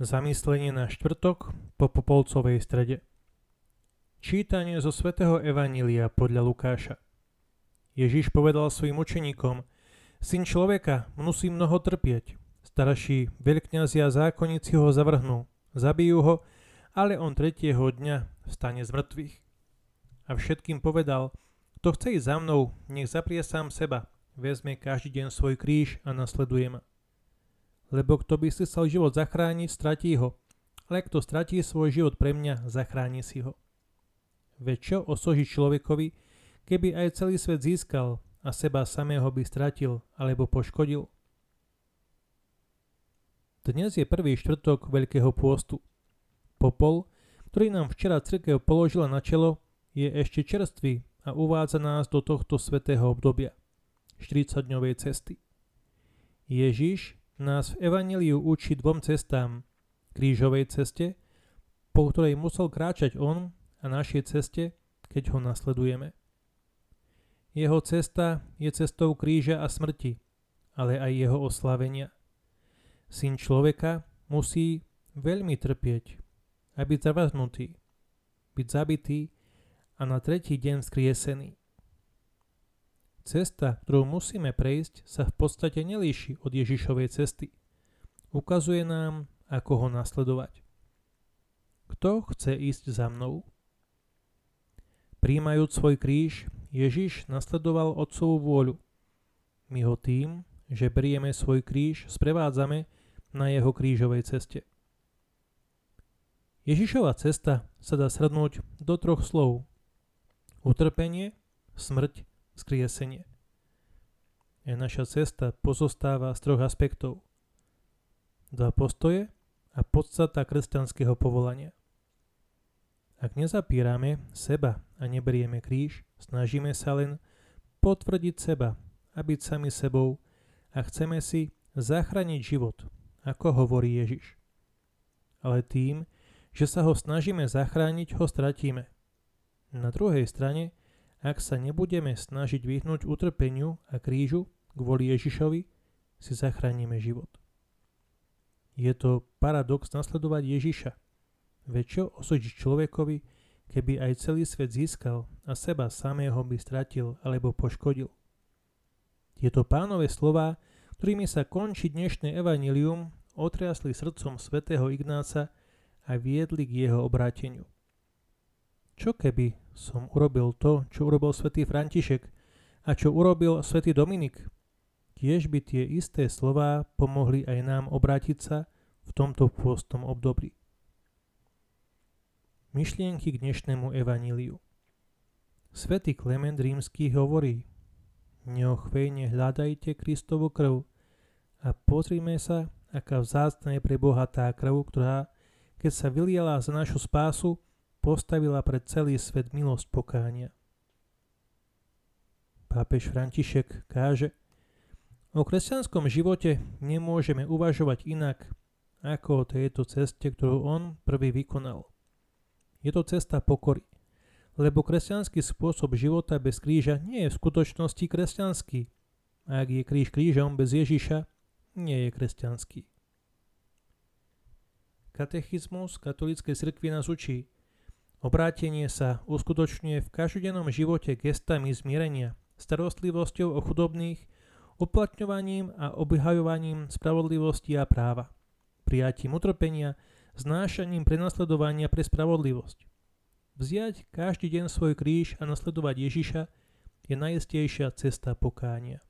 Zamyslenie na štvrtok po Popolcovej strede. Čítanie zo svätého Evanília podľa Lukáša. Ježiš povedal svojim učeníkom, Syn človeka musí mnoho trpieť. Starší veľkňazi a zákonníci ho zavrhnú, zabijú ho, ale on tretieho dňa vstane z mŕtvych. A všetkým povedal, kto chce ísť za mnou, nech zaprie sám seba, vezme každý deň svoj kríž a nasleduje ma lebo kto by si chcel život zachrániť, stratí ho. Ale kto stratí svoj život pre mňa, zachráni si ho. Veď čo osoží človekovi, keby aj celý svet získal a seba samého by stratil alebo poškodil? Dnes je prvý štvrtok Veľkého pôstu. Popol, ktorý nám včera cirkev položila na čelo, je ešte čerstvý a uvádza nás do tohto svetého obdobia, 40-dňovej cesty. Ježiš nás v Evangeliu učí dvom cestám. Krížovej ceste, po ktorej musel kráčať on a našej ceste, keď ho nasledujeme. Jeho cesta je cestou kríža a smrti, ale aj jeho oslavenia. Syn človeka musí veľmi trpieť a byť zavaznutý, byť zabitý a na tretí deň skriesený. Cesta, ktorú musíme prejsť, sa v podstate nelíši od Ježišovej cesty. Ukazuje nám, ako ho nasledovať. Kto chce ísť za mnou? Príjmajúc svoj kríž, Ježiš nasledoval Otcovú vôľu. My ho tým, že berieme svoj kríž, sprevádzame na jeho krížovej ceste. Ježišova cesta sa dá shrnúť do troch slov. Utrpenie, smrť skriesenie. A naša cesta pozostáva z troch aspektov. Dva postoje a podstata kresťanského povolania. Ak nezapírame seba a neberieme kríž, snažíme sa len potvrdiť seba a byť sami sebou a chceme si zachrániť život, ako hovorí Ježiš. Ale tým, že sa ho snažíme zachrániť, ho stratíme. Na druhej strane ak sa nebudeme snažiť vyhnúť utrpeniu a krížu kvôli Ježišovi, si zachránime život. Je to paradox nasledovať Ježiša. Veď čo osúdiť človekovi, keby aj celý svet získal a seba samého by stratil alebo poškodil? Tieto pánové slova, ktorými sa končí dnešné evanilium, otriasli srdcom svätého Ignáca a viedli k jeho obráteniu. Čo keby som urobil to, čo urobil svätý František a čo urobil svätý Dominik? Tiež by tie isté slová pomohli aj nám obrátiť sa v tomto pôstom období. Myšlienky k dnešnému evaníliu Svetý Klement rímsky hovorí Neochvejne hľadajte Kristovu krv a pozrime sa, aká vzácna je pre Boha tá krv, ktorá, keď sa vyliala za našu spásu, postavila pred celý svet milosť pokánia. Pápež František káže, o kresťanskom živote nemôžeme uvažovať inak ako o tejto ceste, ktorú on prvý vykonal. Je to cesta pokory, lebo kresťanský spôsob života bez kríža nie je v skutočnosti kresťanský. Ak je kríž krížom bez Ježiša, nie je kresťanský. Katechizmus katolíckej cirkvi nás učí, Obrátenie sa uskutočňuje v každodennom živote gestami zmierenia, starostlivosťou o chudobných, uplatňovaním a obhajovaním spravodlivosti a práva, prijatím utrpenia, znášaním prenasledovania pre spravodlivosť. Vziať každý deň svoj kríž a nasledovať Ježiša je najistejšia cesta pokánia.